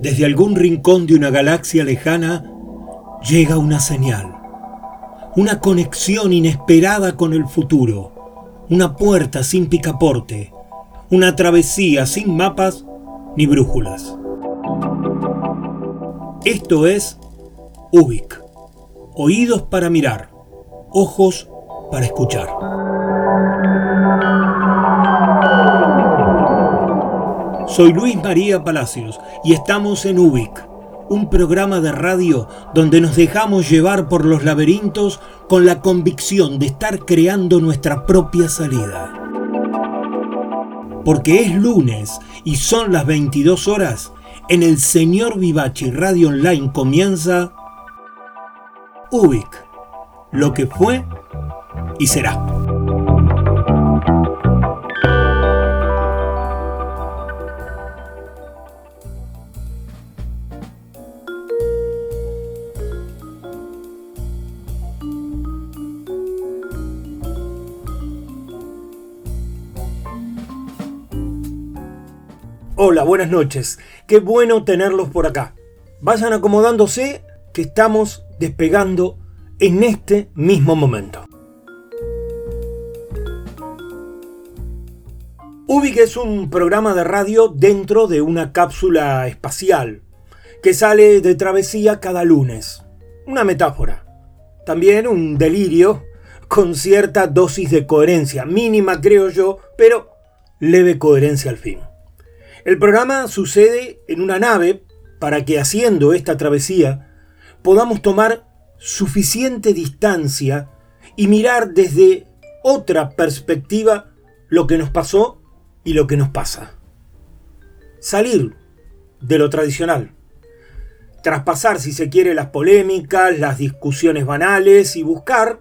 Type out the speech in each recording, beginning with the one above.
Desde algún rincón de una galaxia lejana llega una señal, una conexión inesperada con el futuro, una puerta sin picaporte, una travesía sin mapas ni brújulas. Esto es Ubik, oídos para mirar, ojos para escuchar. Soy Luis María Palacios y estamos en Ubik, un programa de radio donde nos dejamos llevar por los laberintos con la convicción de estar creando nuestra propia salida. Porque es lunes y son las 22 horas, en el Señor Vivachi Radio Online comienza Ubik, lo que fue y será. Buenas noches. Qué bueno tenerlos por acá. Vayan acomodándose que estamos despegando en este mismo momento. Ubik es un programa de radio dentro de una cápsula espacial que sale de travesía cada lunes. Una metáfora. También un delirio con cierta dosis de coherencia, mínima creo yo, pero leve coherencia al fin. El programa sucede en una nave para que haciendo esta travesía podamos tomar suficiente distancia y mirar desde otra perspectiva lo que nos pasó y lo que nos pasa. Salir de lo tradicional. Traspasar, si se quiere, las polémicas, las discusiones banales y buscar,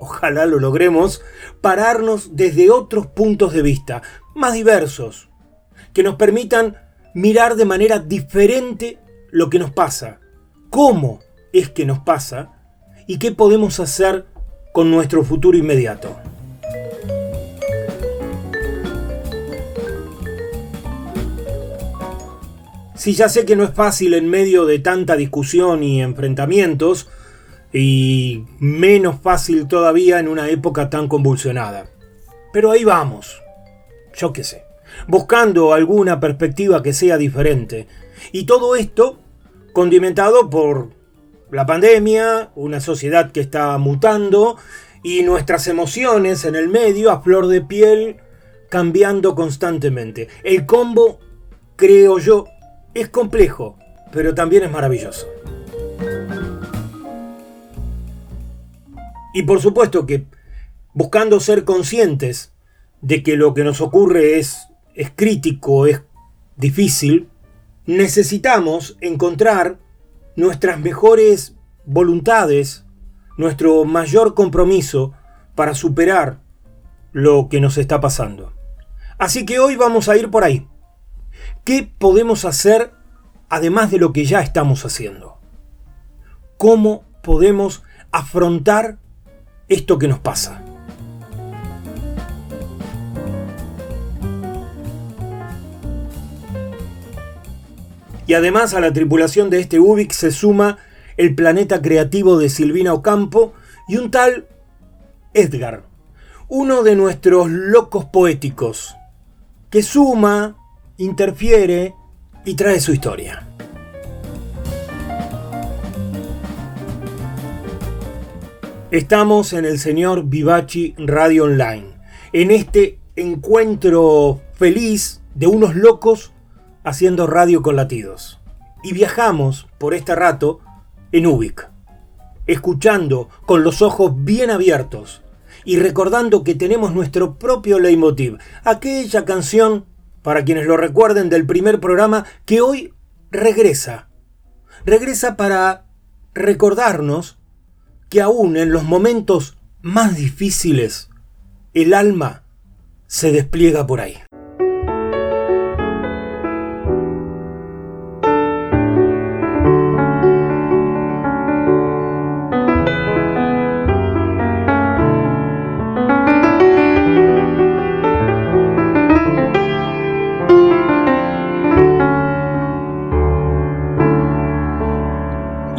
ojalá lo logremos, pararnos desde otros puntos de vista, más diversos, que nos permitan mirar de manera diferente lo que nos pasa, cómo es que nos pasa y qué podemos hacer con nuestro futuro inmediato. Si ya sé que no es fácil en medio de tanta discusión y enfrentamientos, y menos fácil todavía en una época tan convulsionada. Pero ahí vamos. Yo qué sé buscando alguna perspectiva que sea diferente. Y todo esto condimentado por la pandemia, una sociedad que está mutando y nuestras emociones en el medio a flor de piel cambiando constantemente. El combo, creo yo, es complejo, pero también es maravilloso. Y por supuesto que buscando ser conscientes de que lo que nos ocurre es es crítico, es difícil, necesitamos encontrar nuestras mejores voluntades, nuestro mayor compromiso para superar lo que nos está pasando. Así que hoy vamos a ir por ahí. ¿Qué podemos hacer además de lo que ya estamos haciendo? ¿Cómo podemos afrontar esto que nos pasa? Y además a la tripulación de este Ubik se suma el planeta creativo de Silvina Ocampo y un tal Edgar, uno de nuestros locos poéticos, que suma, interfiere y trae su historia. Estamos en el señor Vivachi Radio Online, en este encuentro feliz de unos locos haciendo radio con latidos. Y viajamos por este rato en Ubik, escuchando con los ojos bien abiertos y recordando que tenemos nuestro propio leitmotiv, aquella canción, para quienes lo recuerden del primer programa, que hoy regresa. Regresa para recordarnos que aún en los momentos más difíciles, el alma se despliega por ahí.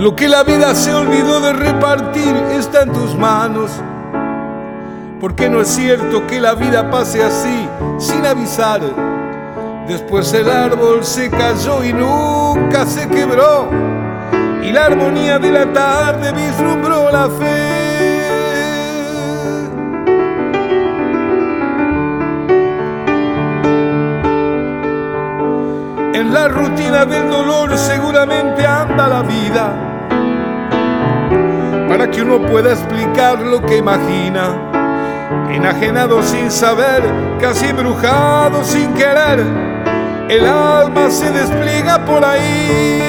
Lo que la vida se olvidó de repartir está en tus manos. Porque no es cierto que la vida pase así, sin avisar. Después el árbol se cayó y nunca se quebró. Y la armonía de la tarde vislumbró la fe. En la rutina del dolor seguramente anda la vida para que uno pueda explicar lo que imagina. Enajenado sin saber, casi embrujado sin querer, el alma se despliega por ahí.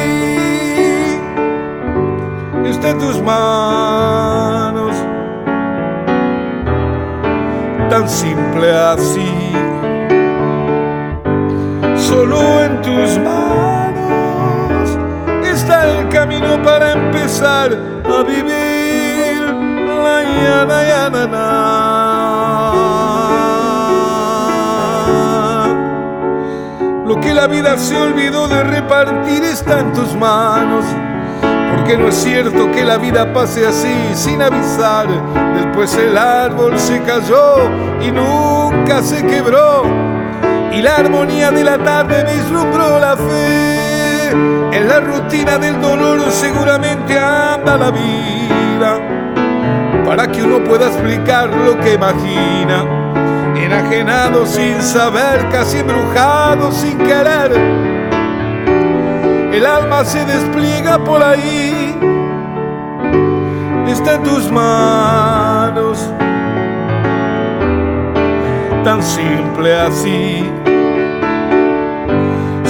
Está en tus manos, tan simple así solo en tus manos está el camino para empezar a vivir. Lo que la vida se olvidó de repartir está en tus manos. Porque no es cierto que la vida pase así, sin avisar. Después el árbol se cayó y nunca se quebró y la armonía de la tarde vislumbró la fe. En la rutina del dolor seguramente anda la vida para que uno pueda explicar lo que imagina. Enajenado sin saber, casi embrujado sin querer. El alma se despliega por ahí, está en tus manos tan simple así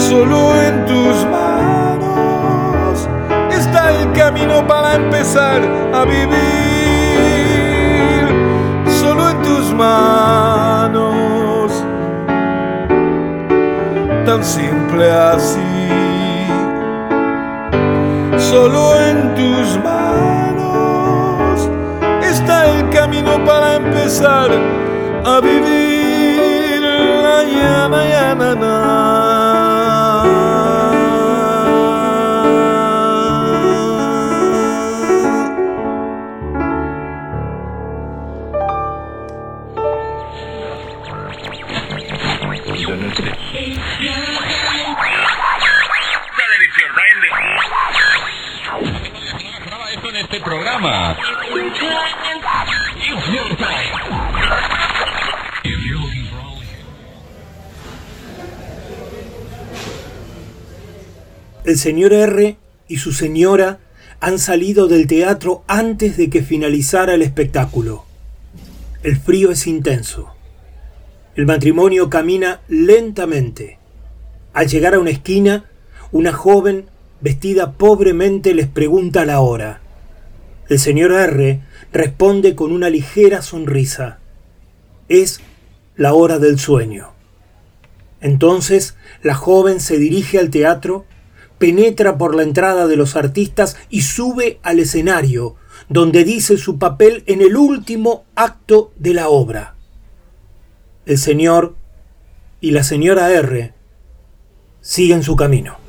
solo en tus manos está el camino para empezar a vivir. Manos, tan simple así. Solo en tus manos está el camino para empezar a vivir. La El señor R y su señora han salido del teatro antes de que finalizara el espectáculo. El frío es intenso. El matrimonio camina lentamente. Al llegar a una esquina, una joven vestida pobremente les pregunta la hora. El señor R responde con una ligera sonrisa. Es la hora del sueño. Entonces la joven se dirige al teatro, penetra por la entrada de los artistas y sube al escenario, donde dice su papel en el último acto de la obra. El señor y la señora R siguen su camino.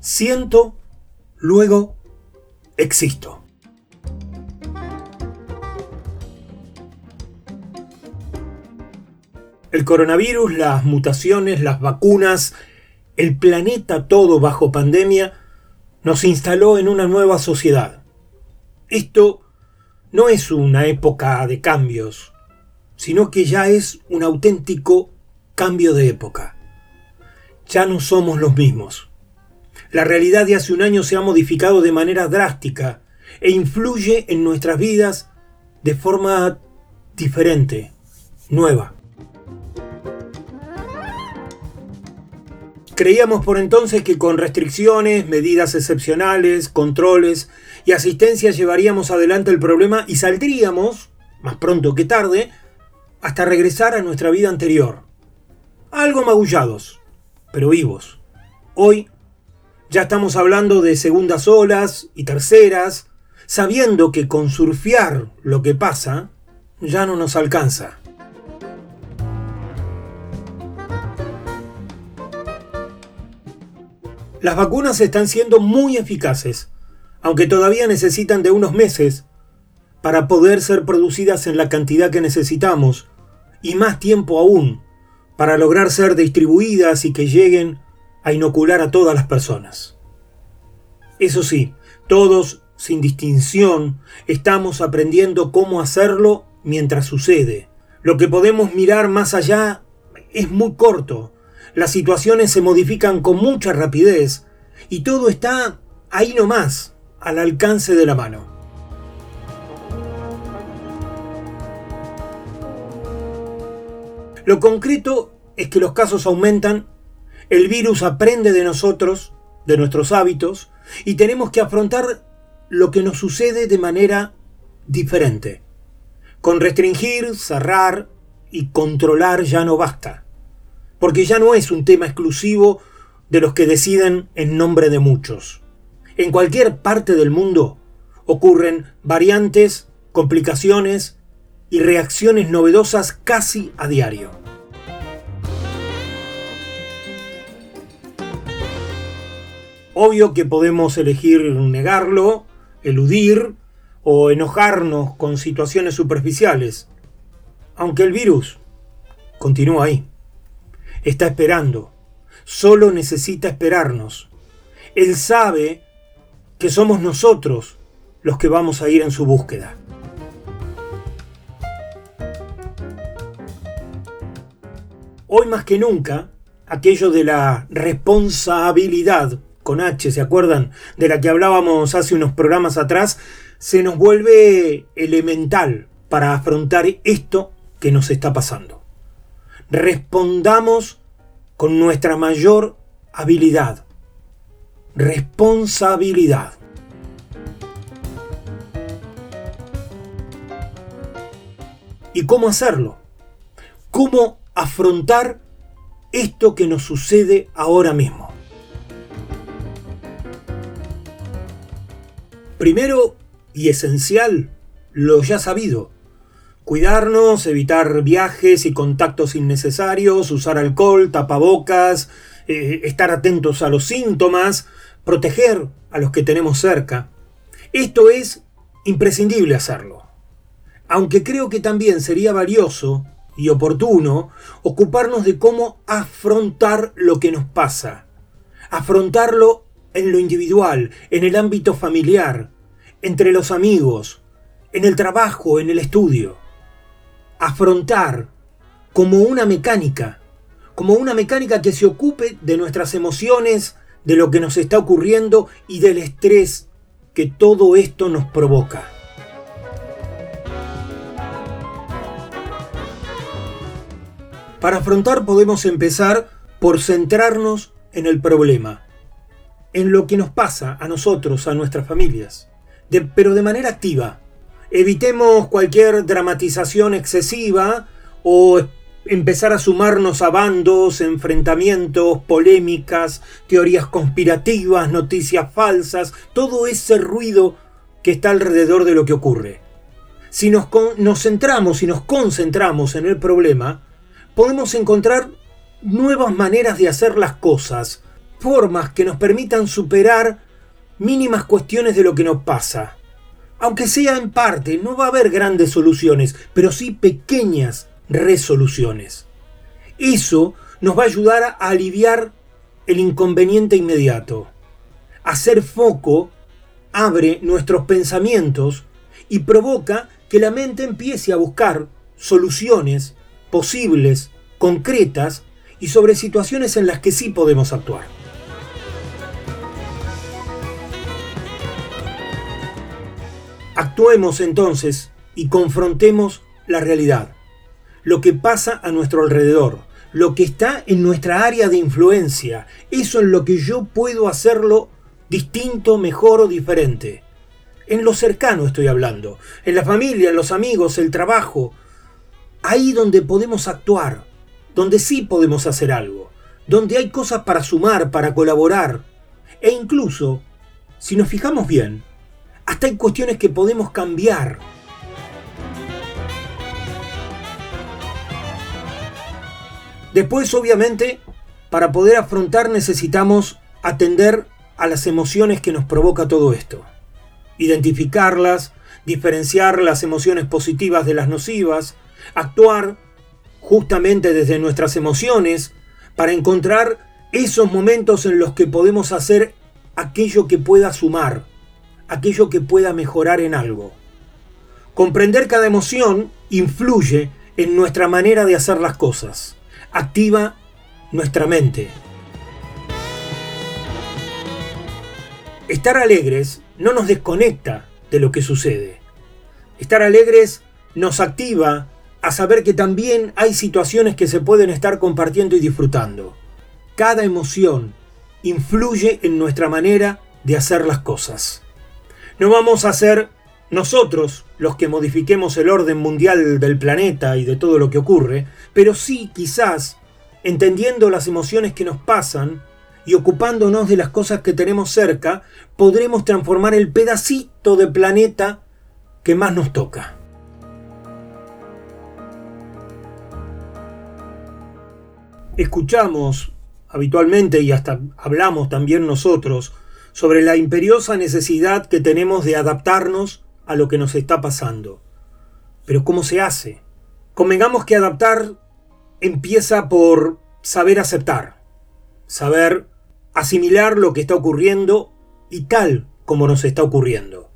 Siento, luego existo. El coronavirus, las mutaciones, las vacunas, el planeta todo bajo pandemia, nos instaló en una nueva sociedad. Esto no es una época de cambios, sino que ya es un auténtico cambio de época. Ya no somos los mismos. La realidad de hace un año se ha modificado de manera drástica e influye en nuestras vidas de forma diferente, nueva. Creíamos por entonces que con restricciones, medidas excepcionales, controles y asistencia llevaríamos adelante el problema y saldríamos, más pronto que tarde, hasta regresar a nuestra vida anterior. Algo magullados, pero vivos. Hoy ya estamos hablando de segundas olas y terceras, sabiendo que con surfear lo que pasa ya no nos alcanza. Las vacunas están siendo muy eficaces, aunque todavía necesitan de unos meses para poder ser producidas en la cantidad que necesitamos, y más tiempo aún para lograr ser distribuidas y que lleguen a inocular a todas las personas. Eso sí, todos, sin distinción, estamos aprendiendo cómo hacerlo mientras sucede. Lo que podemos mirar más allá es muy corto, las situaciones se modifican con mucha rapidez y todo está ahí nomás, al alcance de la mano. Lo concreto es que los casos aumentan, el virus aprende de nosotros, de nuestros hábitos, y tenemos que afrontar lo que nos sucede de manera diferente. Con restringir, cerrar y controlar ya no basta porque ya no es un tema exclusivo de los que deciden en nombre de muchos. En cualquier parte del mundo ocurren variantes, complicaciones y reacciones novedosas casi a diario. Obvio que podemos elegir negarlo, eludir o enojarnos con situaciones superficiales, aunque el virus continúa ahí está esperando. Solo necesita esperarnos. Él sabe que somos nosotros los que vamos a ir en su búsqueda. Hoy más que nunca, aquello de la responsabilidad con H, ¿se acuerdan? De la que hablábamos hace unos programas atrás, se nos vuelve elemental para afrontar esto que nos está pasando respondamos con nuestra mayor habilidad, responsabilidad. ¿Y cómo hacerlo? ¿Cómo afrontar esto que nos sucede ahora mismo? Primero y esencial, lo ya sabido, Cuidarnos, evitar viajes y contactos innecesarios, usar alcohol, tapabocas, eh, estar atentos a los síntomas, proteger a los que tenemos cerca. Esto es imprescindible hacerlo. Aunque creo que también sería valioso y oportuno ocuparnos de cómo afrontar lo que nos pasa. Afrontarlo en lo individual, en el ámbito familiar, entre los amigos, en el trabajo, en el estudio afrontar como una mecánica, como una mecánica que se ocupe de nuestras emociones, de lo que nos está ocurriendo y del estrés que todo esto nos provoca. Para afrontar podemos empezar por centrarnos en el problema, en lo que nos pasa a nosotros, a nuestras familias, pero de manera activa, Evitemos cualquier dramatización excesiva o empezar a sumarnos a bandos, enfrentamientos, polémicas, teorías conspirativas, noticias falsas, todo ese ruido que está alrededor de lo que ocurre. Si nos, nos centramos y nos concentramos en el problema, podemos encontrar nuevas maneras de hacer las cosas, formas que nos permitan superar mínimas cuestiones de lo que nos pasa aunque sea en parte, no va a haber grandes soluciones, pero sí pequeñas resoluciones. Eso nos va a ayudar a aliviar el inconveniente inmediato. Hacer foco abre nuestros pensamientos y provoca que la mente empiece a buscar soluciones posibles, concretas y sobre situaciones en las que sí podemos actuar. Actuemos entonces y confrontemos la realidad, lo que pasa a nuestro alrededor, lo que está en nuestra área de influencia, eso en lo que yo puedo hacerlo distinto, mejor o diferente. En lo cercano estoy hablando, en la familia, en los amigos, el trabajo, ahí donde podemos actuar, donde sí podemos hacer algo, donde hay cosas para sumar, para colaborar, e incluso, si nos fijamos bien, hasta hay cuestiones que podemos cambiar. Después, obviamente, para poder afrontar necesitamos atender a las emociones que nos provoca todo esto. Identificarlas, diferenciar las emociones positivas de las nocivas, actuar justamente desde nuestras emociones para encontrar esos momentos en los que podemos hacer aquello que pueda sumar, aquello que pueda mejorar en algo. Comprender cada emoción influye en nuestra manera de hacer las cosas activa nuestra mente. Estar alegres no nos desconecta de lo que sucede. Estar alegres nos activa a saber que también hay situaciones que se pueden estar compartiendo y disfrutando. Cada emoción influye en nuestra manera de hacer las cosas. No vamos a ser nosotros los que modifiquemos el orden mundial del planeta y de todo lo que ocurre, pero sí quizás entendiendo las emociones que nos pasan y ocupándonos de las cosas que tenemos cerca, podremos transformar el pedacito de planeta que más nos toca. Escuchamos habitualmente y hasta hablamos también nosotros sobre la imperiosa necesidad que tenemos de adaptarnos a lo que nos está pasando. Pero ¿cómo se hace? Convengamos que adaptar empieza por saber aceptar, saber asimilar lo que está ocurriendo y tal como nos está ocurriendo.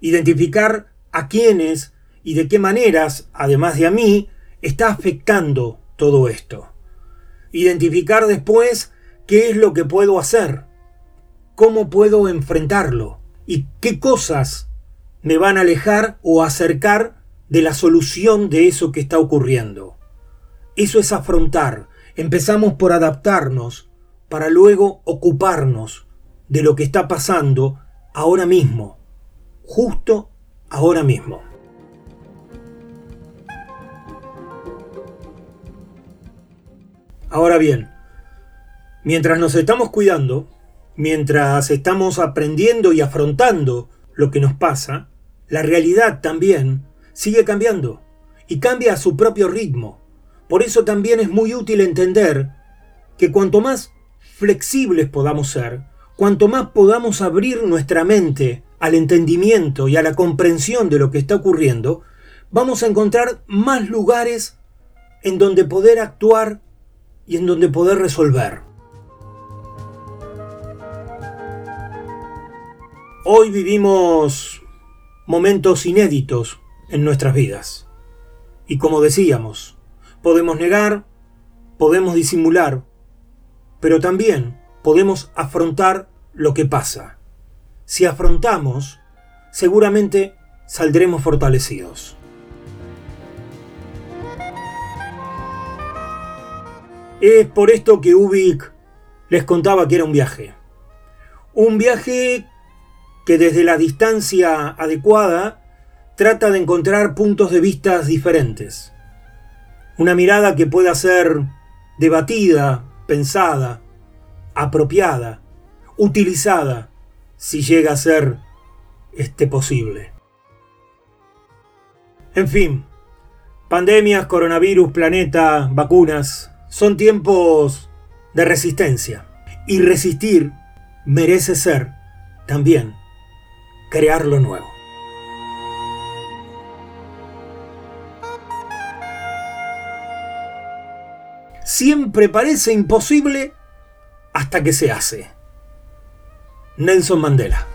Identificar a quiénes y de qué maneras, además de a mí, está afectando todo esto. Identificar después qué es lo que puedo hacer, cómo puedo enfrentarlo y qué cosas me van a alejar o acercar de la solución de eso que está ocurriendo. Eso es afrontar. Empezamos por adaptarnos para luego ocuparnos de lo que está pasando ahora mismo, justo ahora mismo. Ahora bien, mientras nos estamos cuidando, mientras estamos aprendiendo y afrontando lo que nos pasa, la realidad también sigue cambiando y cambia a su propio ritmo. Por eso también es muy útil entender que cuanto más flexibles podamos ser, cuanto más podamos abrir nuestra mente al entendimiento y a la comprensión de lo que está ocurriendo, vamos a encontrar más lugares en donde poder actuar y en donde poder resolver. Hoy vivimos momentos inéditos en nuestras vidas. Y como decíamos, Podemos negar, podemos disimular, pero también podemos afrontar lo que pasa. Si afrontamos, seguramente saldremos fortalecidos. Es por esto que Ubik les contaba que era un viaje. Un viaje que desde la distancia adecuada trata de encontrar puntos de vista diferentes. Una mirada que pueda ser debatida, pensada, apropiada, utilizada, si llega a ser este posible. En fin, pandemias, coronavirus, planeta, vacunas, son tiempos de resistencia. Y resistir merece ser también crear lo nuevo. siempre parece imposible hasta que se hace. Nelson Mandela.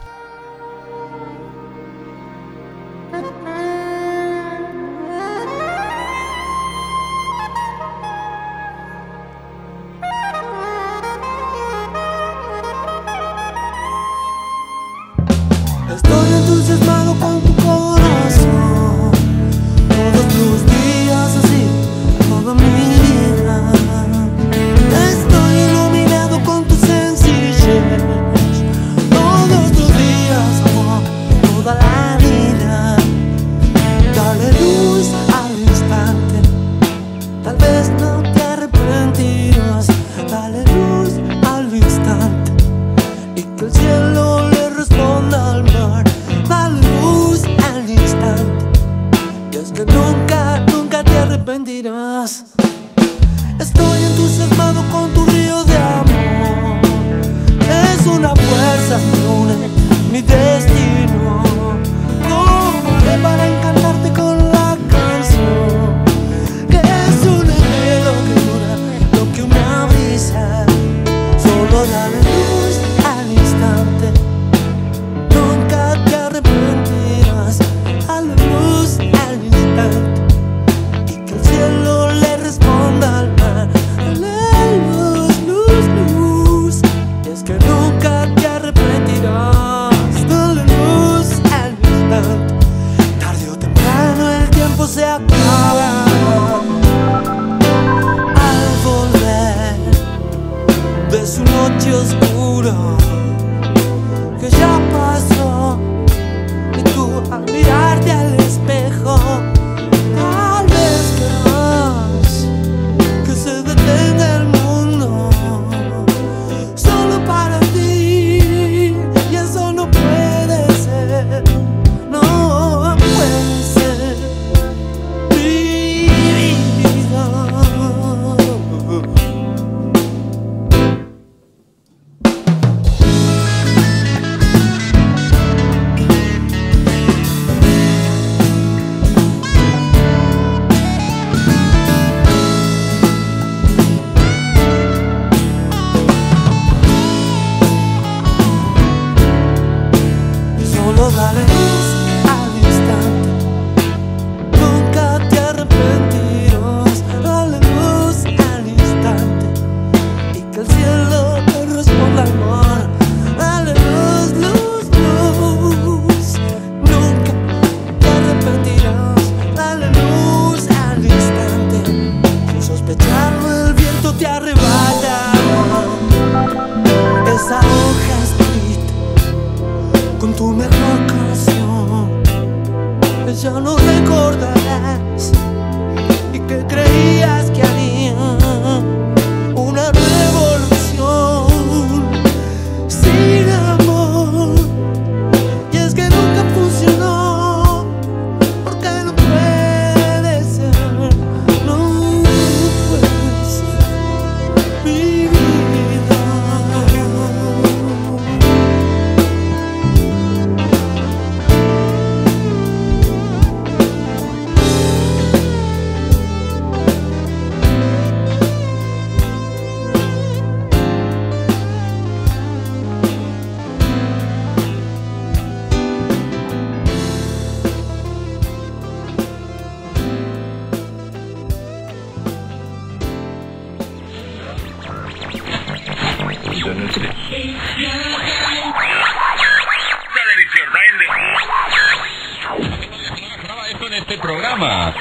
Esto en este programa.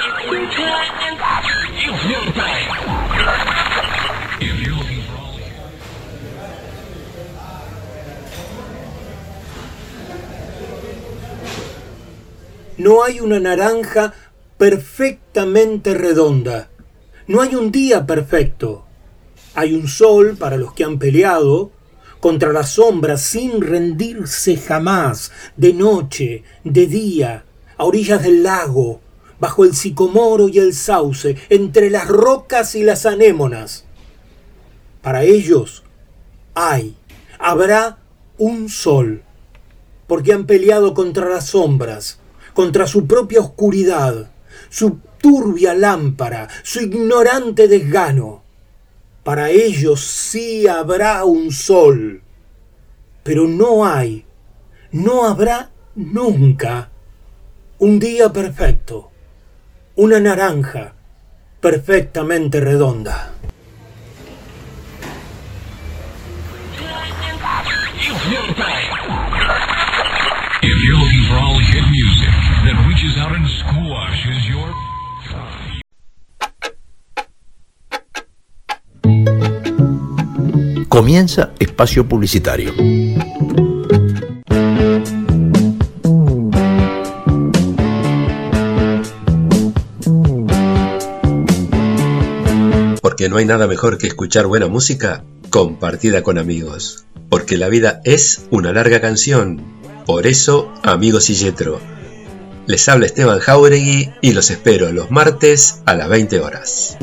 No hay una naranja perfectamente redonda. No hay un día perfecto. Hay un sol para los que han peleado contra las sombras sin rendirse jamás, de noche, de día, a orillas del lago, bajo el sicomoro y el sauce, entre las rocas y las anémonas. Para ellos hay, habrá un sol, porque han peleado contra las sombras, contra su propia oscuridad, su turbia lámpara, su ignorante desgano. Para ellos sí habrá un sol, pero no hay, no habrá nunca un día perfecto, una naranja perfectamente redonda. Comienza espacio publicitario. Porque no hay nada mejor que escuchar buena música compartida con amigos. Porque la vida es una larga canción. Por eso, amigos y Yetro. Les habla Esteban Jauregui y los espero los martes a las 20 horas.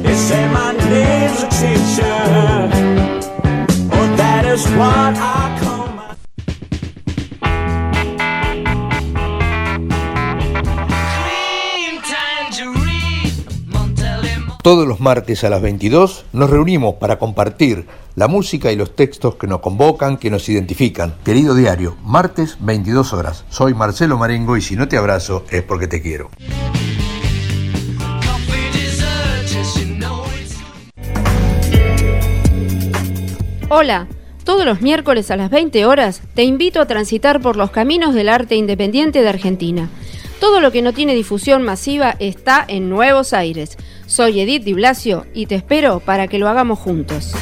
Todos los martes a las 22 nos reunimos para compartir la música y los textos que nos convocan, que nos identifican. Querido diario, martes 22 horas. Soy Marcelo Marengo y si no te abrazo es porque te quiero. Hola, todos los miércoles a las 20 horas te invito a transitar por los caminos del arte independiente de Argentina. Todo lo que no tiene difusión masiva está en Nuevos Aires. Soy Edith Di Blasio y te espero para que lo hagamos juntos.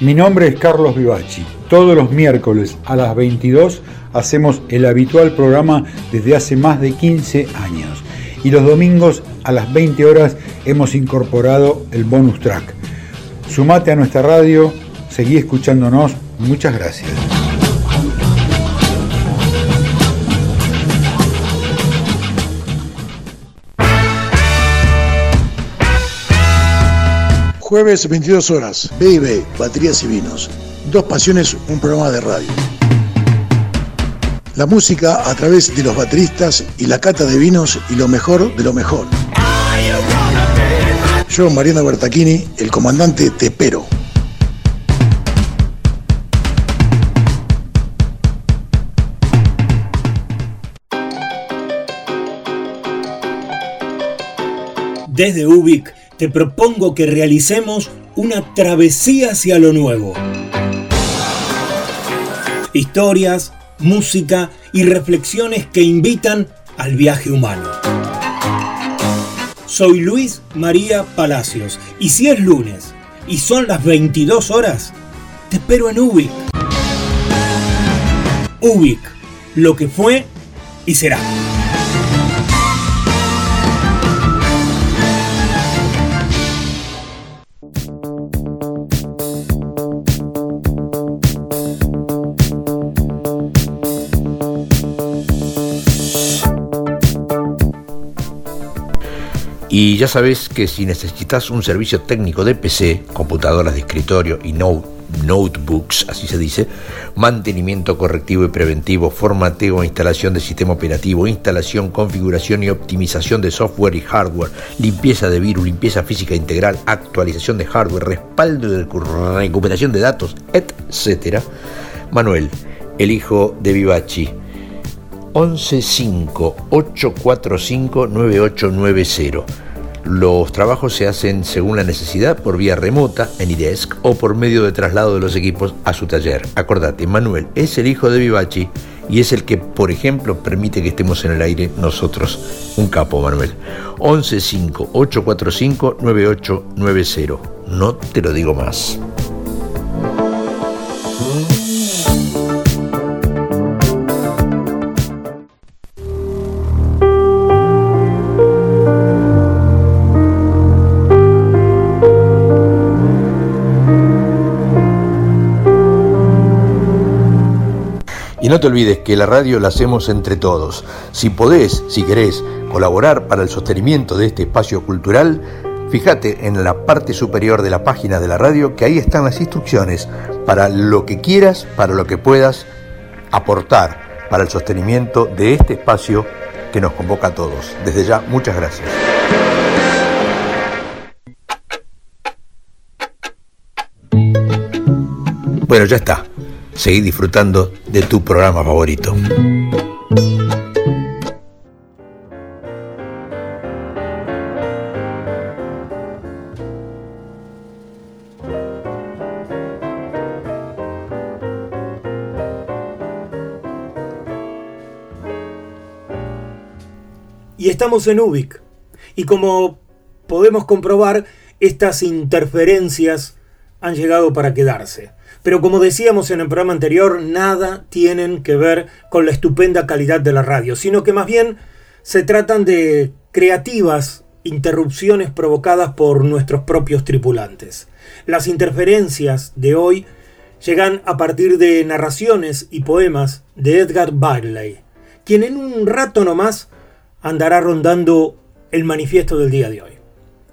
Mi nombre es Carlos Vivachi. Todos los miércoles a las 22 hacemos el habitual programa desde hace más de 15 años. Y los domingos a las 20 horas hemos incorporado el bonus track. Sumate a nuestra radio, seguí escuchándonos. Muchas gracias. Jueves 22 horas, B&B, Baterías y Vinos. Dos pasiones, un programa de radio. La música a través de los bateristas y la cata de vinos y lo mejor de lo mejor. Yo, Mariano Bertachini, el comandante Tepero. Desde Ubik te propongo que realicemos una travesía hacia lo nuevo. Historias, música y reflexiones que invitan al viaje humano. Soy Luis María Palacios y si es lunes y son las 22 horas, te espero en Ubic. Ubic, lo que fue y será. Y ya sabes que si necesitas un servicio técnico de PC, computadoras de escritorio y notebooks, así se dice, mantenimiento correctivo y preventivo, formateo e instalación de sistema operativo, instalación, configuración y optimización de software y hardware, limpieza de virus, limpieza física integral, actualización de hardware, respaldo de recuperación de datos, etc. Manuel, el hijo de Vivachi. 115-845-9890. Los trabajos se hacen según la necesidad por vía remota en IDESC o por medio de traslado de los equipos a su taller. Acordate, Manuel es el hijo de Vivachi y es el que, por ejemplo, permite que estemos en el aire nosotros. Un capo, Manuel. 115-845-9890. No te lo digo más. Y no te olvides que la radio la hacemos entre todos. Si podés, si querés, colaborar para el sostenimiento de este espacio cultural, fíjate en la parte superior de la página de la radio que ahí están las instrucciones para lo que quieras, para lo que puedas aportar para el sostenimiento de este espacio que nos convoca a todos. Desde ya, muchas gracias. Bueno, ya está seguir disfrutando de tu programa favorito. Y estamos en Ubik. Y como podemos comprobar, estas interferencias han llegado para quedarse. Pero como decíamos en el programa anterior, nada tienen que ver con la estupenda calidad de la radio, sino que más bien se tratan de creativas interrupciones provocadas por nuestros propios tripulantes. Las interferencias de hoy llegan a partir de narraciones y poemas de Edgar Barley, quien en un rato nomás andará rondando el manifiesto del día de hoy.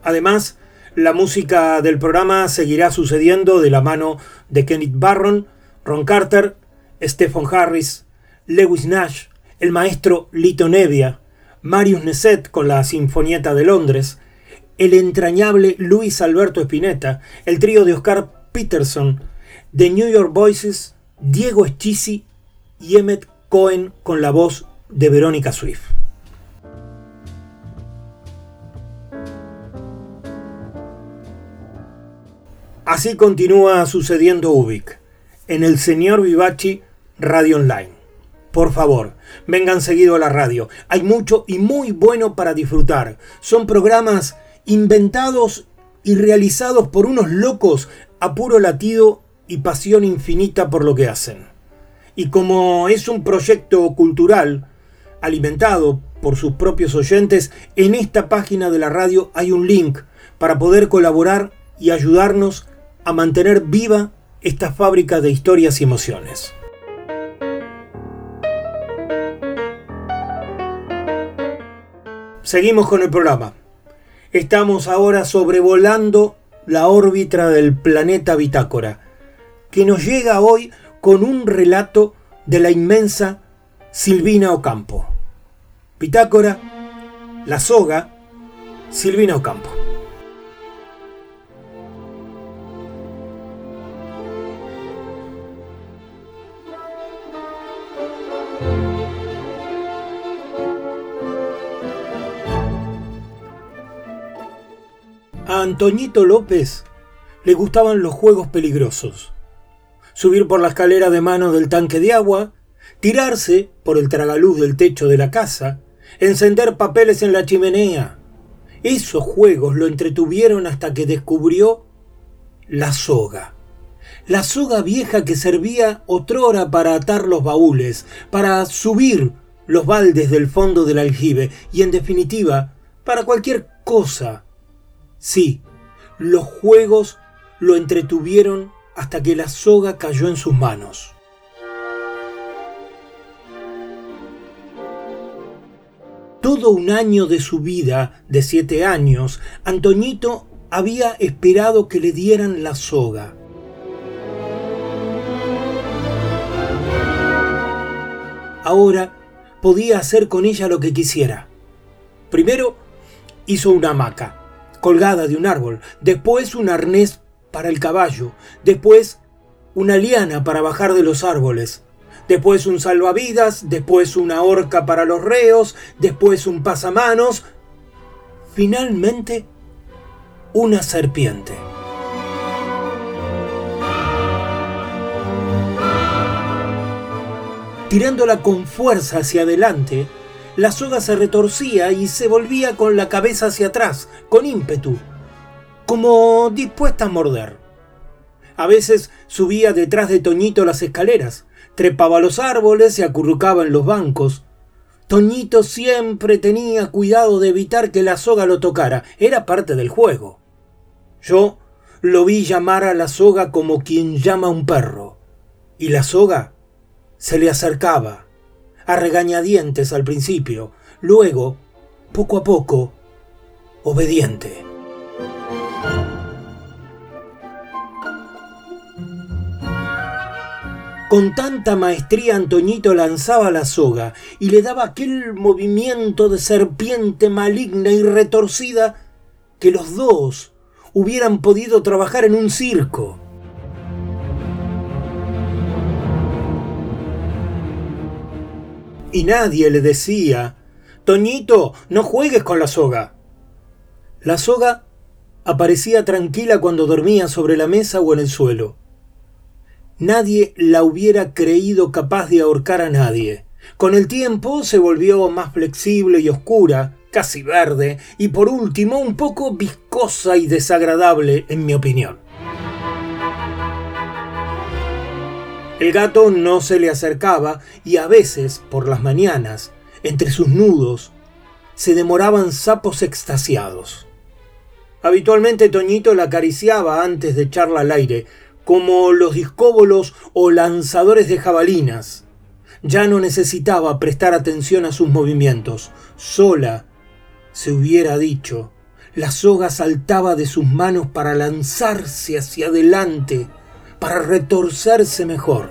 Además, la música del programa seguirá sucediendo de la mano de Kenneth Barron, Ron Carter, Stephen Harris, Lewis Nash, el maestro Lito Nevia, Marius Neset con la Sinfonieta de Londres, el entrañable Luis Alberto Spinetta, el trío de Oscar Peterson, The New York Voices, Diego Schisi y Emmett Cohen con la voz de Verónica Swift. Así continúa sucediendo Ubik, en el señor Vivachi Radio Online. Por favor, vengan seguido a la radio. Hay mucho y muy bueno para disfrutar. Son programas inventados y realizados por unos locos a puro latido y pasión infinita por lo que hacen. Y como es un proyecto cultural, alimentado por sus propios oyentes, en esta página de la radio hay un link para poder colaborar y ayudarnos a mantener viva esta fábrica de historias y emociones. Seguimos con el programa. Estamos ahora sobrevolando la órbita del planeta Bitácora, que nos llega hoy con un relato de la inmensa Silvina Ocampo. Bitácora, la soga, Silvina Ocampo. Antoñito López le gustaban los juegos peligrosos. Subir por la escalera de mano del tanque de agua, tirarse por el tragaluz del techo de la casa, encender papeles en la chimenea. Esos juegos lo entretuvieron hasta que descubrió la soga. La soga vieja que servía otrora para atar los baúles, para subir los baldes del fondo del aljibe y en definitiva para cualquier cosa. Sí, los juegos lo entretuvieron hasta que la soga cayó en sus manos. Todo un año de su vida, de siete años, Antoñito había esperado que le dieran la soga. Ahora podía hacer con ella lo que quisiera. Primero hizo una hamaca, colgada de un árbol, después un arnés para el caballo, después una liana para bajar de los árboles, después un salvavidas, después una horca para los reos, después un pasamanos, finalmente una serpiente. Tirándola con fuerza hacia adelante, la soga se retorcía y se volvía con la cabeza hacia atrás, con ímpetu, como dispuesta a morder. A veces subía detrás de Toñito las escaleras, trepaba los árboles, se acurrucaba en los bancos. Toñito siempre tenía cuidado de evitar que la soga lo tocara, era parte del juego. Yo lo vi llamar a la soga como quien llama a un perro, y la soga se le acercaba, a regañadientes al principio, luego, poco a poco, obediente. Con tanta maestría Antoñito lanzaba la soga y le daba aquel movimiento de serpiente maligna y retorcida que los dos hubieran podido trabajar en un circo. Y nadie le decía, Toñito, no juegues con la soga. La soga aparecía tranquila cuando dormía sobre la mesa o en el suelo nadie la hubiera creído capaz de ahorcar a nadie. Con el tiempo se volvió más flexible y oscura, casi verde, y por último un poco viscosa y desagradable, en mi opinión. El gato no se le acercaba y a veces, por las mañanas, entre sus nudos, se demoraban sapos extasiados. Habitualmente Toñito la acariciaba antes de echarla al aire, como los discóbolos o lanzadores de jabalinas. Ya no necesitaba prestar atención a sus movimientos. Sola, se hubiera dicho, la soga saltaba de sus manos para lanzarse hacia adelante, para retorcerse mejor.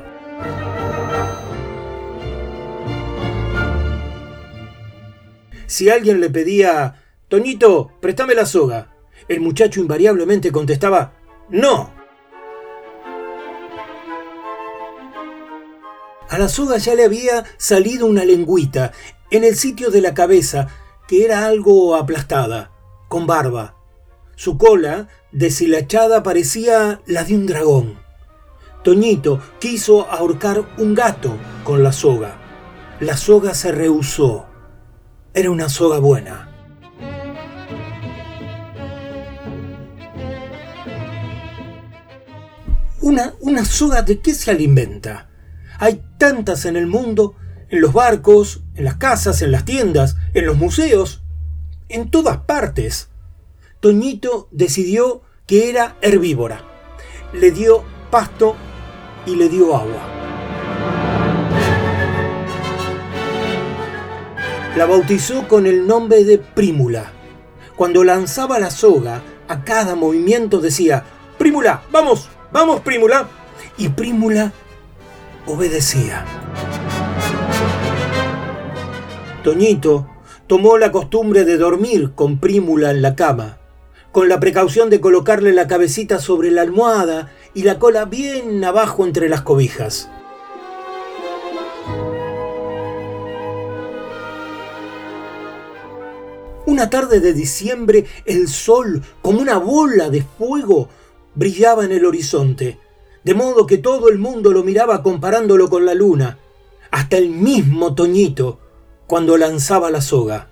Si alguien le pedía, Toñito, préstame la soga, el muchacho invariablemente contestaba, no. A la soga ya le había salido una lengüita en el sitio de la cabeza, que era algo aplastada, con barba. Su cola, deshilachada, parecía la de un dragón. Toñito quiso ahorcar un gato con la soga. La soga se rehusó. Era una soga buena. Una, una soga de qué se alimenta? Hay tantas en el mundo, en los barcos, en las casas, en las tiendas, en los museos, en todas partes. Toñito decidió que era herbívora. Le dio pasto y le dio agua. La bautizó con el nombre de Prímula. Cuando lanzaba la soga, a cada movimiento decía, Prímula, vamos, vamos Prímula. Y Prímula obedecía. Toñito tomó la costumbre de dormir con Prímula en la cama, con la precaución de colocarle la cabecita sobre la almohada y la cola bien abajo entre las cobijas. Una tarde de diciembre el sol, como una bola de fuego, brillaba en el horizonte de modo que todo el mundo lo miraba comparándolo con la luna. hasta el mismo Toñito cuando lanzaba la soga.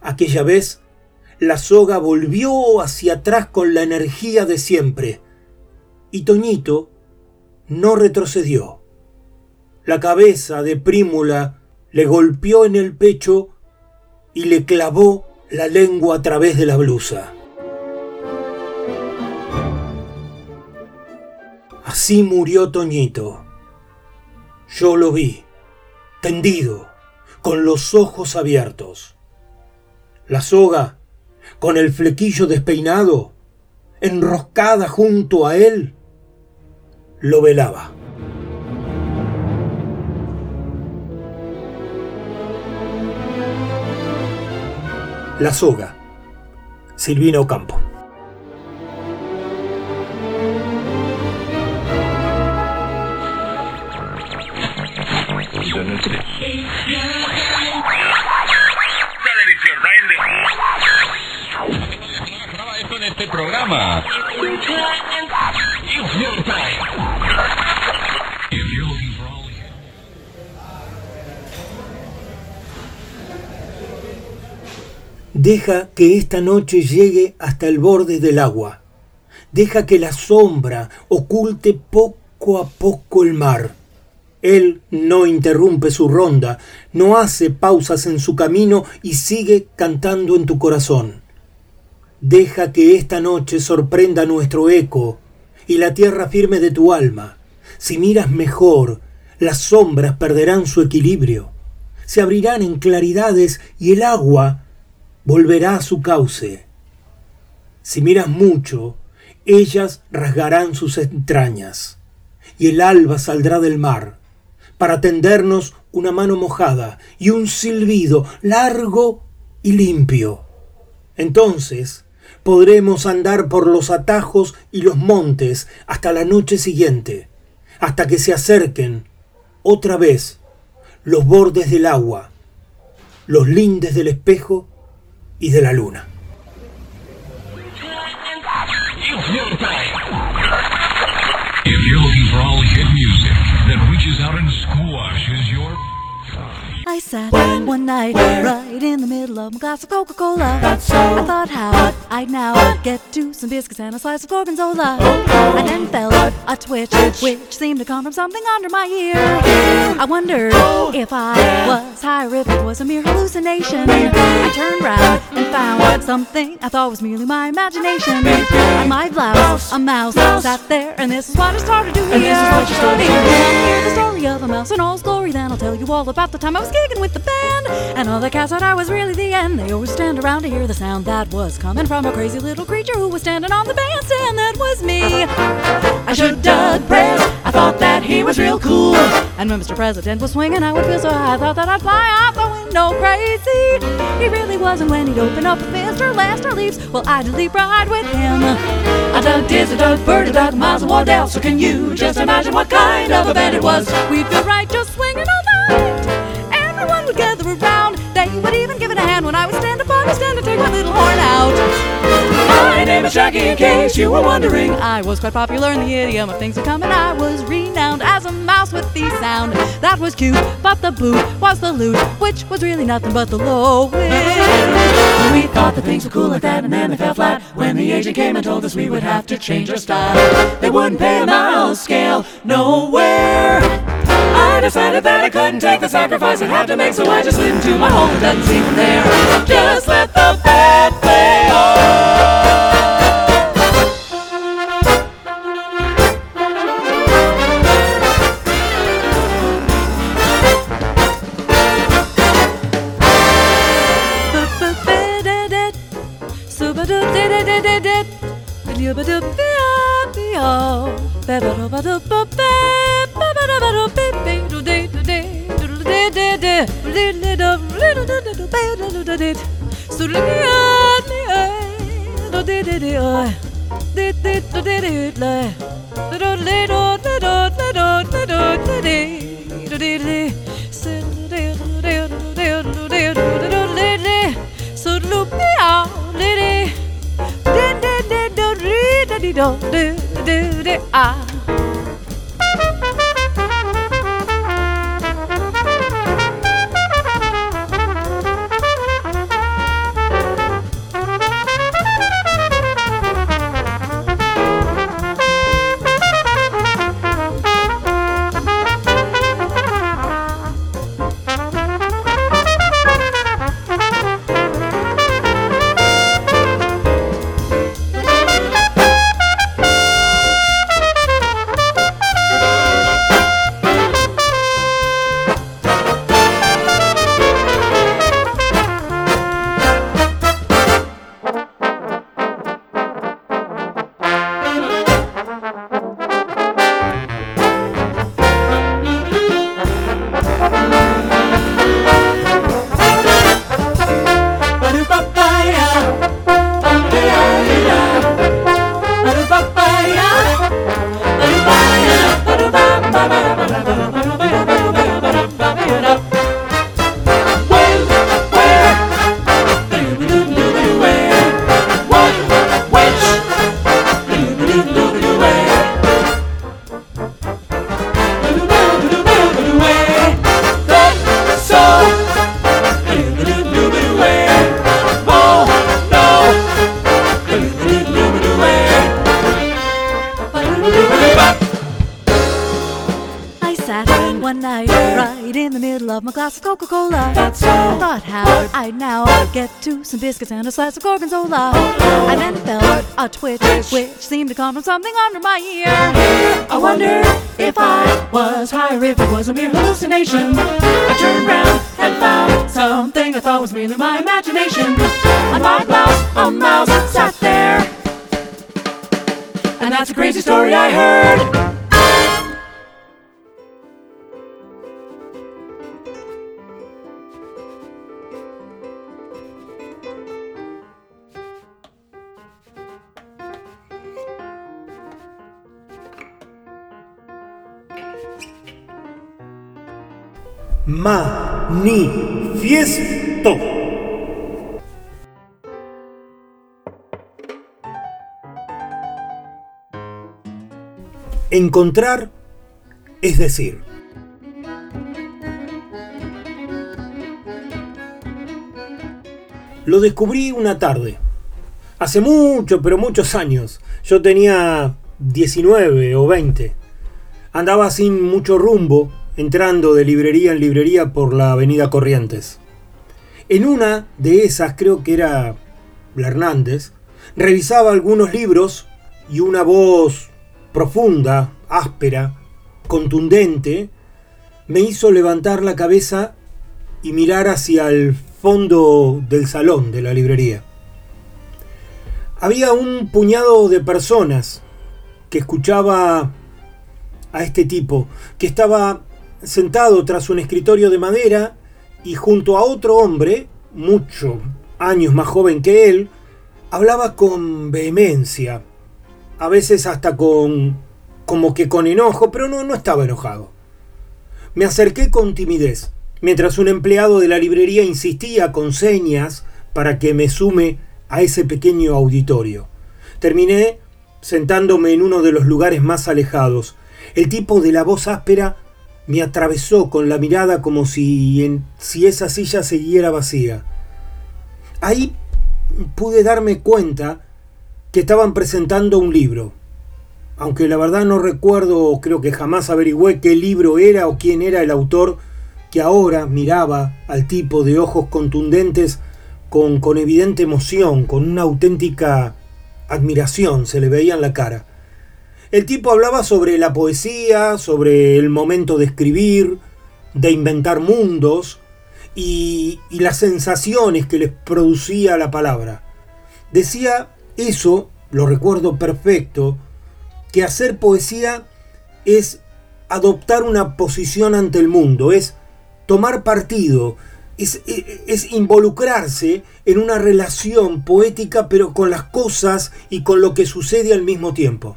Aquella vez, la soga volvió hacia atrás con la energía de siempre, y Toñito no retrocedió. La cabeza de Prímula le golpeó en el pecho y le clavó la lengua a través de la blusa. Así murió Toñito. Yo lo vi, tendido, con los ojos abiertos. La soga, con el flequillo despeinado, enroscada junto a él, lo velaba. La soga, Silvina Ocampo. en este programa. Deja que esta noche llegue hasta el borde del agua. Deja que la sombra oculte poco a poco el mar. Él no interrumpe su ronda, no hace pausas en su camino y sigue cantando en tu corazón. Deja que esta noche sorprenda nuestro eco y la tierra firme de tu alma. Si miras mejor, las sombras perderán su equilibrio, se abrirán en claridades y el agua volverá a su cauce. Si miras mucho, ellas rasgarán sus entrañas, y el alba saldrá del mar, para tendernos una mano mojada y un silbido largo y limpio. Entonces podremos andar por los atajos y los montes hasta la noche siguiente, hasta que se acerquen otra vez los bordes del agua, los lindes del espejo y de la luna. I sat one night right in the middle of a glass of Coca-Cola. I thought how I'd now get to some biscuits and a slice of gorgonzola. I then felt a twitch, which seemed to come from something under my ear. I wondered if I was high or if it was a mere hallucination. I turned round and found something I thought was merely my imagination. On my blouse, a mouse sat there, and this is what I started to hear. And this is what you started to hear. hear the story of a mouse in all its glory. Then I'll tell you all about the time I was gigging with the band. And all the cats thought I was really the end. They always stand around to hear the sound that was coming from a crazy little creature who was standing on the bandstand. That was me. I should dug prayers. I thought that he was real cool. And when Mr. President was swinging, I would feel so high. I thought that I'd fly out the window crazy. He really wasn't when he'd open up with Mr. Lester Leaves. Well, I'd leap right with him. I dug Diz, I dug Bird, I dug Miles and Wardell. So can you just imagine what kind of a band it was? We'd feel right just swinging. Everyone would gather around. They would even give it a hand when I would stand up on the stand and take my little horn out. My name is Jackie, in case you were wondering. I was quite popular in the idiom of things to come, and I was renowned as a mouse with the sound. That was cute, but the boot was the loot, which was really nothing but the low wind. We thought that things were cool like that, and then they fell flat when the agent came and told us we would have to change our style. They wouldn't pay a mouse scale nowhere. I decided that I couldn't take the sacrifice I'd have to make, so I just slid into my hole and doesn't seem there. Just let the band play on. do do do do ah biscuits and a slice of gorgonzola. I then felt a twitch, which seemed to come from something under my ear. I wonder if I was high or if it was a mere hallucination. I turned round and found something I thought was merely my imagination. On my blouse, a mouse sat there. And that's a crazy story I heard. Manifiesto. Encontrar es decir. Lo descubrí una tarde. Hace mucho, pero muchos años. Yo tenía 19 o 20. Andaba sin mucho rumbo, entrando de librería en librería por la avenida Corrientes. En una de esas, creo que era la Hernández, revisaba algunos libros y una voz profunda, áspera, contundente, me hizo levantar la cabeza y mirar hacia el fondo del salón de la librería. Había un puñado de personas que escuchaba a este tipo, que estaba sentado tras un escritorio de madera y junto a otro hombre, mucho años más joven que él, hablaba con vehemencia, a veces hasta con como que con enojo, pero no, no estaba enojado. Me acerqué con timidez, mientras un empleado de la librería insistía con señas para que me sume a ese pequeño auditorio. Terminé sentándome en uno de los lugares más alejados. El tipo de la voz áspera me atravesó con la mirada como si, en, si esa silla siguiera vacía. Ahí pude darme cuenta que estaban presentando un libro. Aunque la verdad no recuerdo, creo que jamás averigüé qué libro era o quién era el autor que ahora miraba al tipo de ojos contundentes con, con evidente emoción, con una auténtica admiración se le veía en la cara. El tipo hablaba sobre la poesía, sobre el momento de escribir, de inventar mundos y, las sensaciones que les producía la palabra. Decía eso, lo recuerdo perfecto, que hacer poesía es adoptar una posición ante el mundo, es tomar partido, es, es, involucrarse en una relación poética pero con las cosas y con lo que sucede al mismo tiempo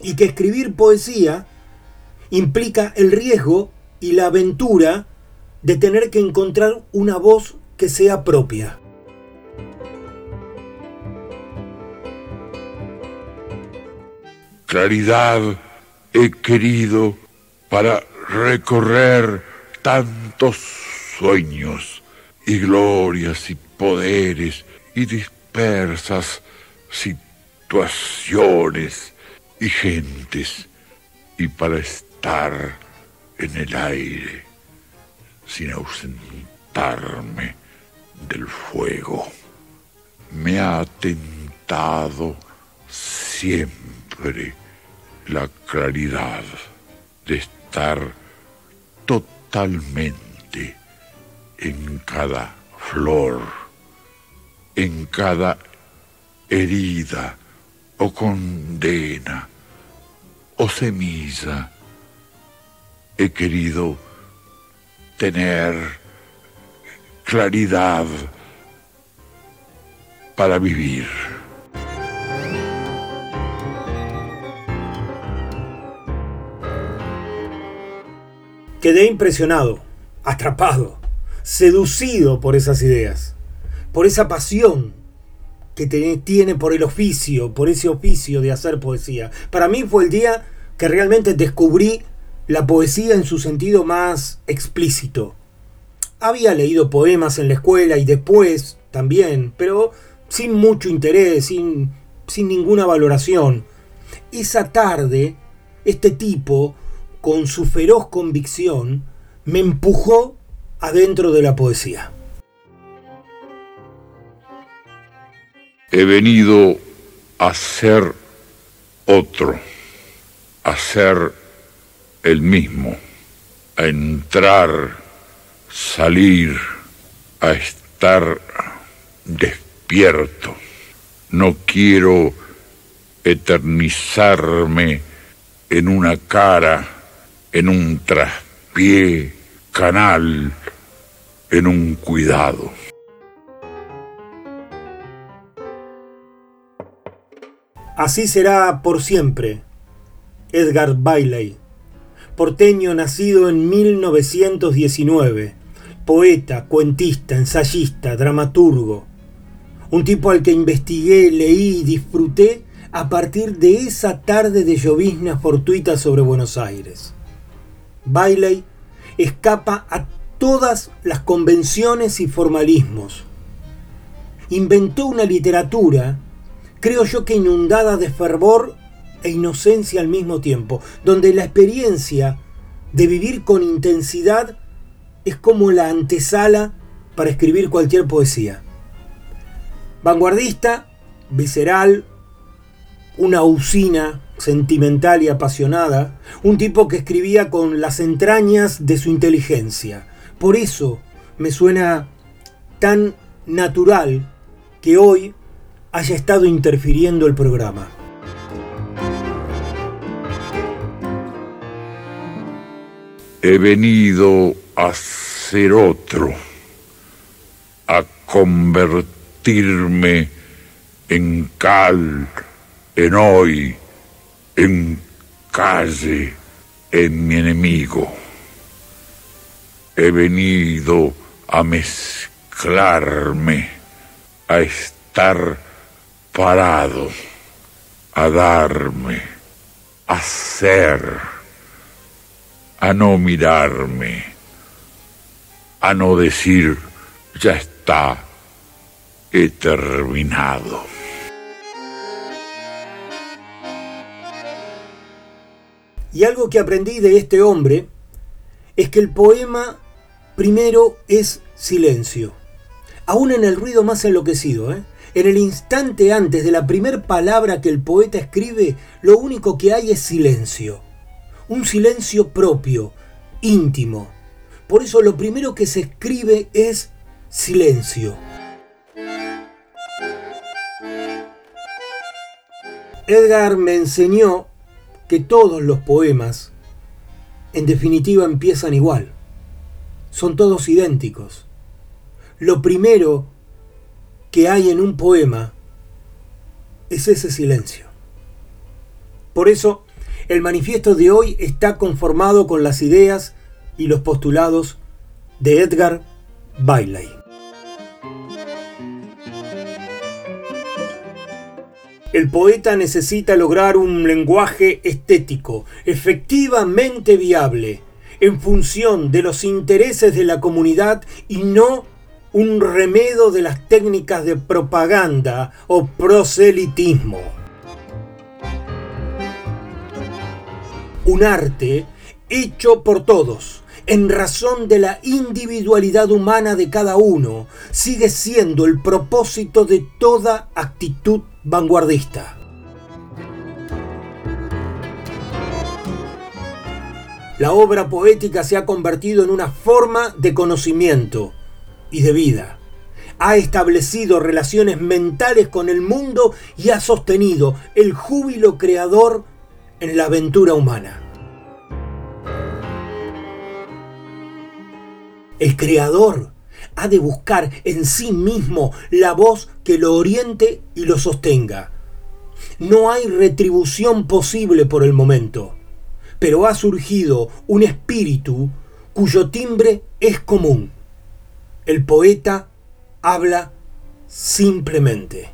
y que escribir poesía implica el riesgo y la aventura de tener que encontrar una voz que sea propia. Claridad he querido para recorrer tantos sueños y glorias y poderes y dispersas situaciones y gentes y para estar en el aire sin ausentarme del fuego. Me ha tentado siempre la claridad de estar totalmente en cada flor, en cada herida o condena o semilla. He querido tener claridad para vivir. Quedé impresionado, atrapado, seducido por esas ideas, por esa pasión que tiene por el oficio, por ese oficio de hacer poesía. Para mí fue el día que realmente descubrí la poesía en su sentido más explícito. Había leído poemas en la escuela y después también, pero sin mucho interés, sin, sin ninguna valoración. Esa tarde, este tipo, con su feroz convicción, me empujó adentro de la poesía. He venido a ser otro, a ser el mismo, a entrar, salir, a estar despierto. No quiero eternizarme en una cara, en un traspié, canal, en un cuidado. Así será por siempre. Edgar Bailey, porteño nacido en 1919, poeta, cuentista, ensayista, dramaturgo. Un tipo al que investigué, leí y disfruté a partir de esa tarde de llovizna fortuita sobre Buenos Aires. Bailey escapa a todas las convenciones y formalismos. Inventó una literatura creo yo que inundada de fervor e inocencia al mismo tiempo, donde la experiencia de vivir con intensidad es como la antesala para escribir cualquier poesía. Vanguardista, visceral, una usina sentimental y apasionada, un tipo que escribía con las entrañas de su inteligencia. Por eso me suena tan natural que hoy haya estado interfiriendo el programa. He venido a ser otro, a convertirme en cal, en hoy, en calle, en mi enemigo. He venido a mezclarme, a estar parado a darme, a ser, a no mirarme, a no decir, ya está, he terminado. Y algo que aprendí de este hombre es que el poema primero es silencio, aún en el ruido más enloquecido, ¿eh? En el instante antes de la primer palabra que el poeta escribe, lo único que hay es silencio. Un silencio propio, íntimo. Por eso lo primero que se escribe es silencio. Edgar me enseñó que todos los poemas, en definitiva, empiezan igual. Son todos idénticos. Lo primero que hay en un poema es ese silencio. Por eso, el manifiesto de hoy está conformado con las ideas y los postulados de Edgar Bailey. El poeta necesita lograr un lenguaje estético, efectivamente viable, en función de los intereses de la comunidad y no un remedo de las técnicas de propaganda o proselitismo. Un arte hecho por todos, en razón de la individualidad humana de cada uno, sigue siendo el propósito de toda actitud vanguardista. La obra poética se ha convertido en una forma de conocimiento, y de vida. Ha establecido relaciones mentales con el mundo y ha sostenido el júbilo creador en la aventura humana. El creador ha de buscar en sí mismo la voz que lo oriente y lo sostenga. No hay retribución posible por el momento, pero ha surgido un espíritu cuyo timbre es común el poeta habla simplemente.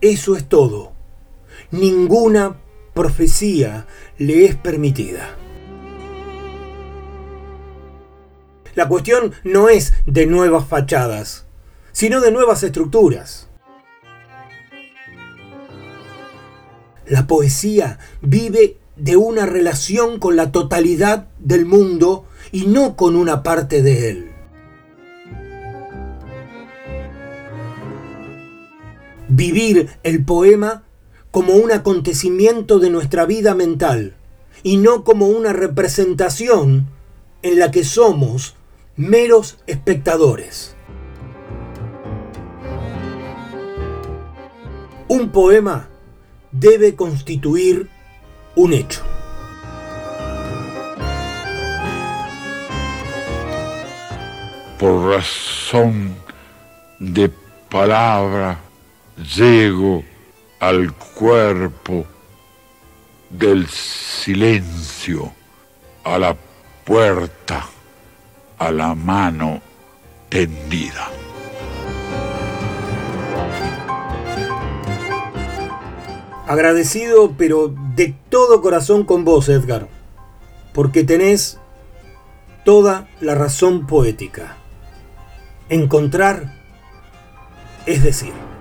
Eso es todo. Ninguna profecía le es permitida. La cuestión no es de nuevas fachadas, sino de nuevas estructuras. La poesía vive de una relación con la totalidad del mundo y no con una parte de él. Vivir el poema como un acontecimiento de nuestra vida mental y no como una representación en la que somos meros espectadores. Un poema debe constituir un hecho. Por razón de palabra llego al cuerpo del silencio, a la puerta, a la mano tendida. Agradecido, pero de todo corazón con vos, Edgar, porque tenés toda la razón poética. Encontrar es decir.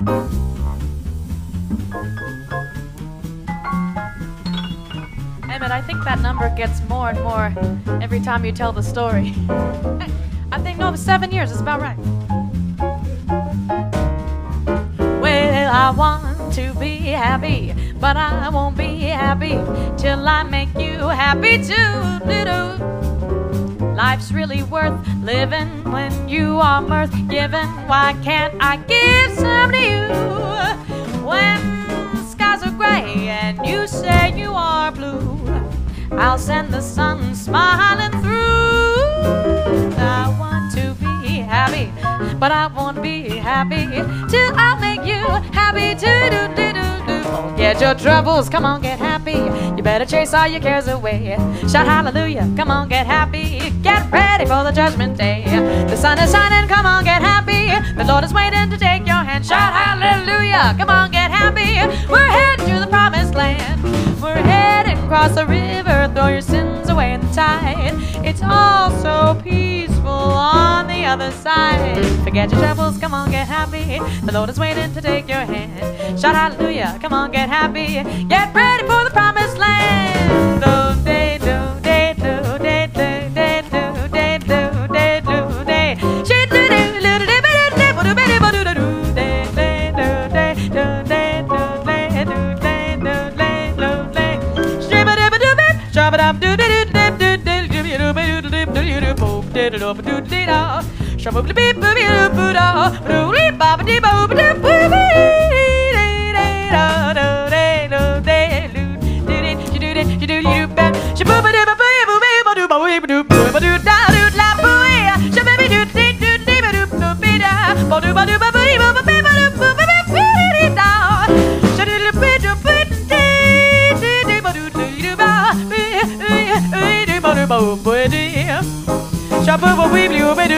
Emmett, I think that number gets more and more every time you tell the story. I think, no, seven years is about right. Well, I want to be happy, but I won't be happy till I make you happy too. Little. Life's really worth living when you are mirth given. Why can't I give some to you when skies are gray and you say you are blue? I'll send the sun smiling through. I want to be happy, but I won't be happy till I make you happy. Do, do, do, do. Forget your troubles, come on, get happy. You better chase all your cares away. Shout hallelujah, come on, get happy. Get ready for the judgment day. The sun is shining, come on, get happy. The Lord is waiting to take your hand. Shout hallelujah, come on, get happy. We're heading to the promised land. We're heading across the river, throw your sins away in the tide. It's all so peaceful on the other side. Forget your troubles, come on, get happy. The Lord is waiting to take your hand. Shout hallelujah, come on, get happy. Get ready for the promised land. Do, day, Shabba weebly, weebly,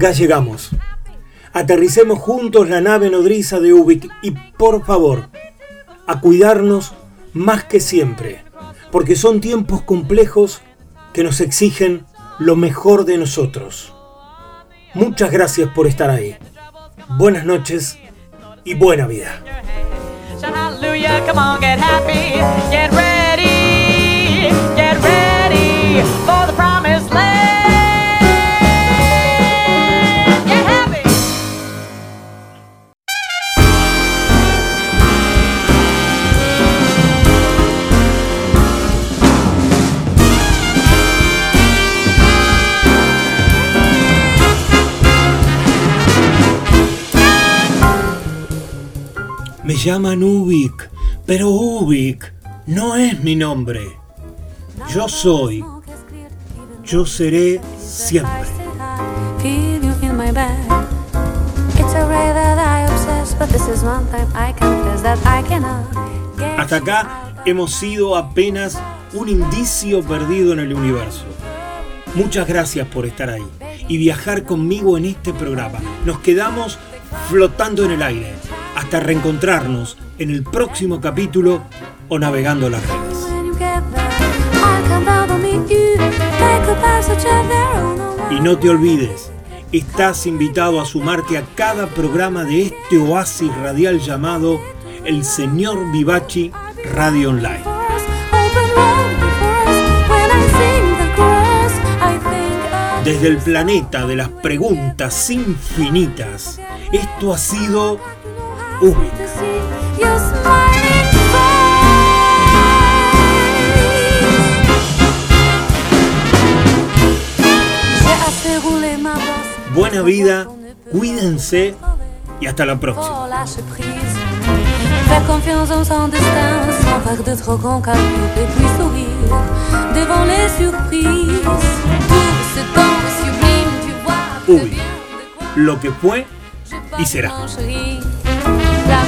acá llegamos. Aterricemos juntos la nave nodriza de Ubik y por favor, a cuidarnos más que siempre, porque son tiempos complejos que nos exigen lo mejor de nosotros. Muchas gracias por estar ahí. Buenas noches y buena vida. Llaman Ubik, pero Ubik no es mi nombre. Yo soy, yo seré siempre. Hasta acá hemos sido apenas un indicio perdido en el universo. Muchas gracias por estar ahí y viajar conmigo en este programa. Nos quedamos flotando en el aire hasta reencontrarnos en el próximo capítulo o navegando las redes. Y no te olvides, estás invitado a sumarte a cada programa de este oasis radial llamado El Señor Vivachi Radio Online. Desde el planeta de las preguntas infinitas, esto ha sido Buena vida, cuídense y hasta la próxima. Fais confiance en son destin, sans faire de trop grands calculs et puis sourire devant les surprises. Tout ce temps sublime, tu vois que Ubik. bien Lo que fue y será.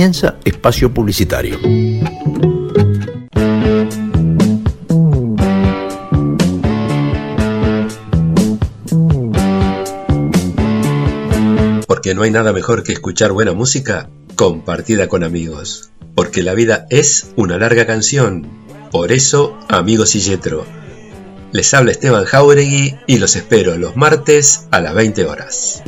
Comienza espacio publicitario. Porque no hay nada mejor que escuchar buena música compartida con amigos. Porque la vida es una larga canción. Por eso, amigos y Yetro. Les habla Esteban Jauregui y los espero los martes a las 20 horas.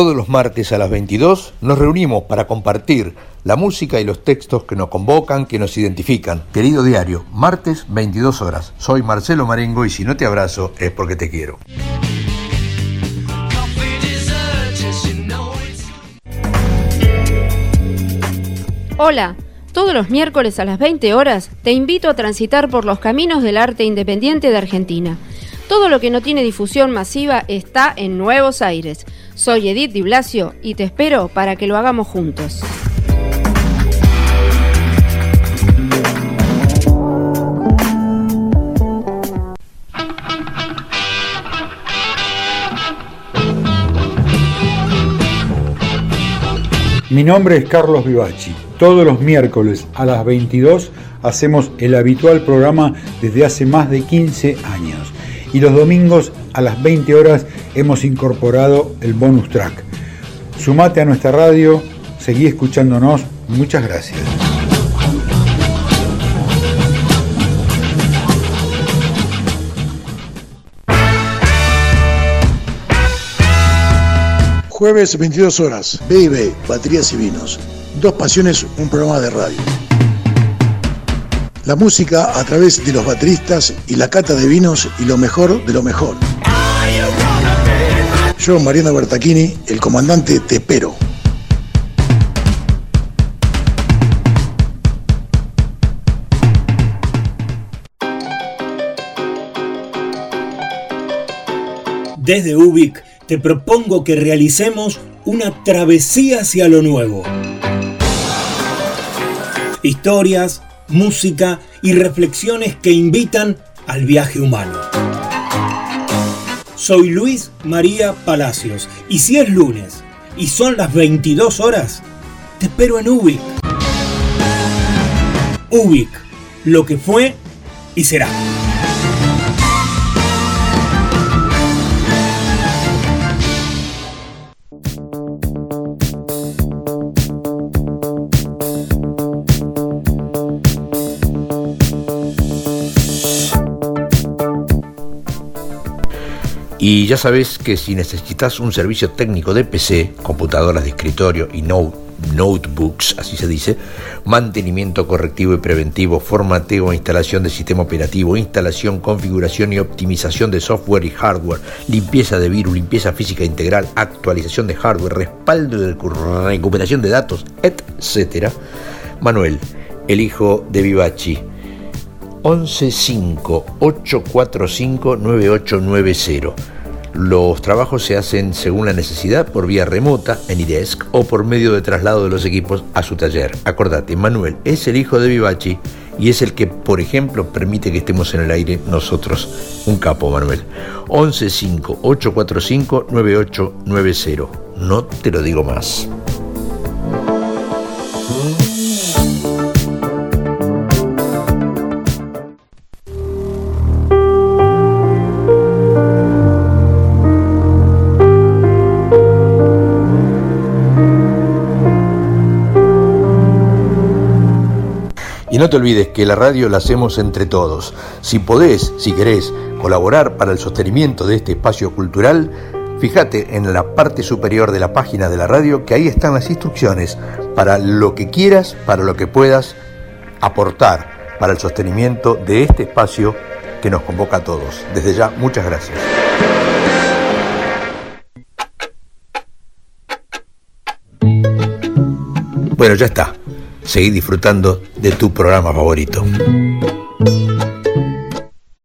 Todos los martes a las 22 nos reunimos para compartir la música y los textos que nos convocan, que nos identifican. Querido diario, martes 22 horas. Soy Marcelo Marengo y si no te abrazo es porque te quiero. Hola, Todos los miércoles a las 20 horas te invito a transitar por los caminos del arte independiente de Argentina. Todo lo que no tiene difusión masiva está en Nuevos Aires. Soy Edith Di Blasio y te espero para que lo hagamos juntos. Mi nombre es Carlos Vivachi. Todos los miércoles a las 22 hacemos el habitual programa desde hace más de 15 años. Y los domingos a las 20 horas hemos incorporado el bonus track. Sumate a nuestra radio, seguí escuchándonos. Muchas gracias. Jueves 22 horas, B&B, Baterías y Vinos. Dos Pasiones, un programa de radio. La música a través de los bateristas y la cata de vinos y lo mejor de lo mejor. Yo, Mariano Bertachini, el comandante, te espero. Desde Ubik te propongo que realicemos una travesía hacia lo nuevo. Historias, música y reflexiones que invitan al viaje humano. Soy Luis María Palacios y si es lunes y son las 22 horas, te espero en Ubik. Ubik, lo que fue y será. Y ya sabes que si necesitas un servicio técnico de PC, computadoras de escritorio y no, notebooks, así se dice, mantenimiento correctivo y preventivo, formateo e instalación de sistema operativo, instalación, configuración y optimización de software y hardware, limpieza de virus, limpieza física integral, actualización de hardware, respaldo de recuperación de datos, etc. Manuel, el hijo de Vivachi. 115-845-9890. Los trabajos se hacen según la necesidad por vía remota en IDESC o por medio de traslado de los equipos a su taller. Acordate, Manuel es el hijo de Vivachi y es el que, por ejemplo, permite que estemos en el aire nosotros. Un capo, Manuel. 115-845-9890. No te lo digo más. No te olvides que la radio la hacemos entre todos. Si podés, si querés, colaborar para el sostenimiento de este espacio cultural, fíjate en la parte superior de la página de la radio que ahí están las instrucciones para lo que quieras, para lo que puedas aportar para el sostenimiento de este espacio que nos convoca a todos. Desde ya, muchas gracias. Bueno, ya está. Seguí disfrutando de tu programa favorito.